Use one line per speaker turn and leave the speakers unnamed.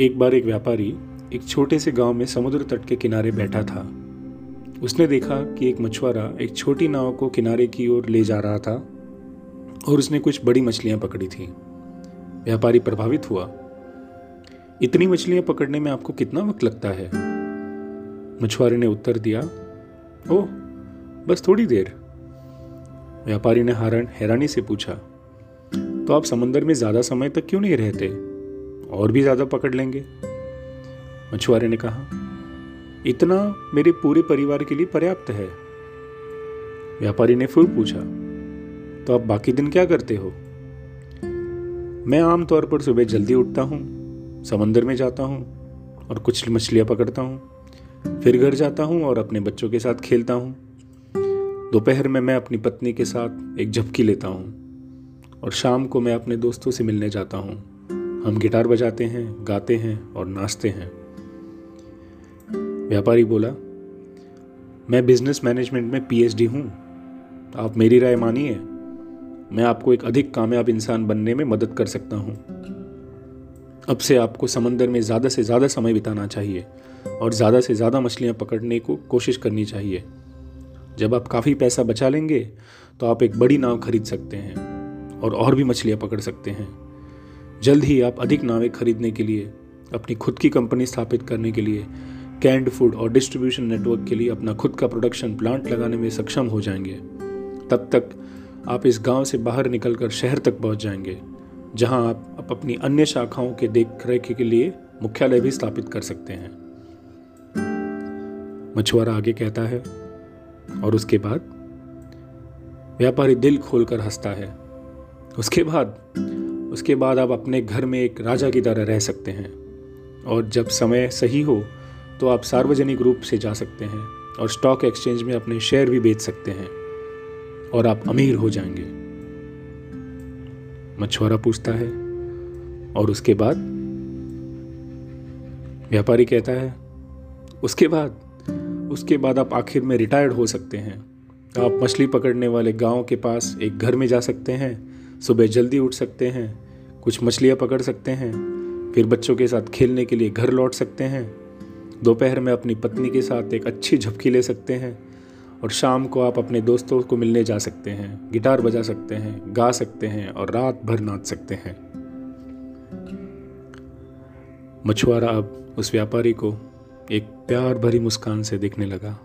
एक बार एक व्यापारी एक छोटे से गाँव में समुद्र तट के किनारे बैठा था। उसने देखा कि एक मछुआरा एक छोटी नाव को किनारे की ओर ले जा रहा था और उसने कुछ बड़ी मछलियाँ पकड़ी थी। व्यापारी प्रभावित हुआ। इतनी मछलियाँ पकड़ने में आपको कितना वक्त लगता है? मछुआरे ने उत्तर दिया, ओह, बस थोड़ी देर। व्यापारी ने हारण, हैरानी से पूछा तो आप समंदर में ज़्यादा समय तक क्यों नहीं रहते? और भी ज़्यादा पकड़ लेंगे। मछुआरे ने कहा, इतना मेरे पूरे परिवार के लिए पर्याप्त है। व्यापारी ने फिर पूछा तो आप बाकी दिन क्या करते हो? मैं आमतौर पर सुबह जल्दी उठता हूँ, समंदर में जाता हूँ और कुछ मछलियाँ पकड़ता हूँ। फिर घर जाता हूँ और अपने बच्चों के साथ खेलता हूँ। दोपहर में मैं अपनी पत्नी के साथ एक झपकी लेता हूँ और शाम को मैं अपने दोस्तों से मिलने जाता हूँ। हम गिटार बजाते हैं, गाते हैं और नाचते हैं। व्यापारी बोला, मैं बिज़नेस मैनेजमेंट में पीएचडी हूँ। आप मेरी राय मानिए। मैं आपको एक अधिक कामयाब इंसान बनने में मदद कर सकता हूँ। अब से आपको समंदर में ज़्यादा से ज़्यादा समय बिताना चाहिए और ज़्यादा से ज़्यादा मछलियाँ पकड़ने को कोशिश करनी चाहिए। जब आप काफ़ी पैसा बचा लेंगे तो आप एक बड़ी नाव खरीद सकते हैं और और भी मछलियाँ पकड़ सकते हैं। जल्द ही आप अधिक नावें खरीदने के लिए अपनी खुद की कंपनी स्थापित करने के लिए कैंड फ़ूड और डिस्ट्रीब्यूशन नेटवर्क के लिए अपना खुद का प्रोडक्शन प्लांट लगाने में सक्षम हो जाएँगे। तब तक आप इस गाँव से बाहर निकलकर शहर तक पहुँच जाएँगे जहाँ आप, अपनी अन्य शाखाओं के देख रेख के लिए मुख्यालय भी स्थापित कर सकते हैं। मछुआरा आगे कहता है और उसके बाद? व्यापारी दिल खोलकर हंसता है। उसके बाद उसके बाद आप अपने घर में एक राजा की तरह रह सकते हैं। और जब समय सही हो तो आप सार्वजनिक रूप से जा सकते हैं और स्टॉक एक्सचेंज में अपने शेयर भी बेच सकते हैं और आप अमीर हो जाएँगे। मछुआरा पूछता है, और उसके बाद? व्यापारी कहता है, उसके बाद? उसके बाद आप आखिर में रिटायर्ड हो सकते हैं। आप मछली पकड़ने वाले गाँव के पास एक घर में जा सकते हैं सुबह जल्दी उठ सकते हैं, कुछ मछलियाँ पकड़ सकते हैं, फिर बच्चों के साथ खेलने के लिए घर लौट सकते हैं। दोपहर में अपनी पत्नी के साथ एक अच्छी झपकी ले सकते हैं और शाम को आप अपने दोस्तों को मिलने जा सकते हैं, गिटार बजा सकते हैं, गा सकते हैं और रात भर नाच सकते हैं। मछुआरा अब उस व्यापारी को एक प्यार भरी मुस्कान से देखने लगा।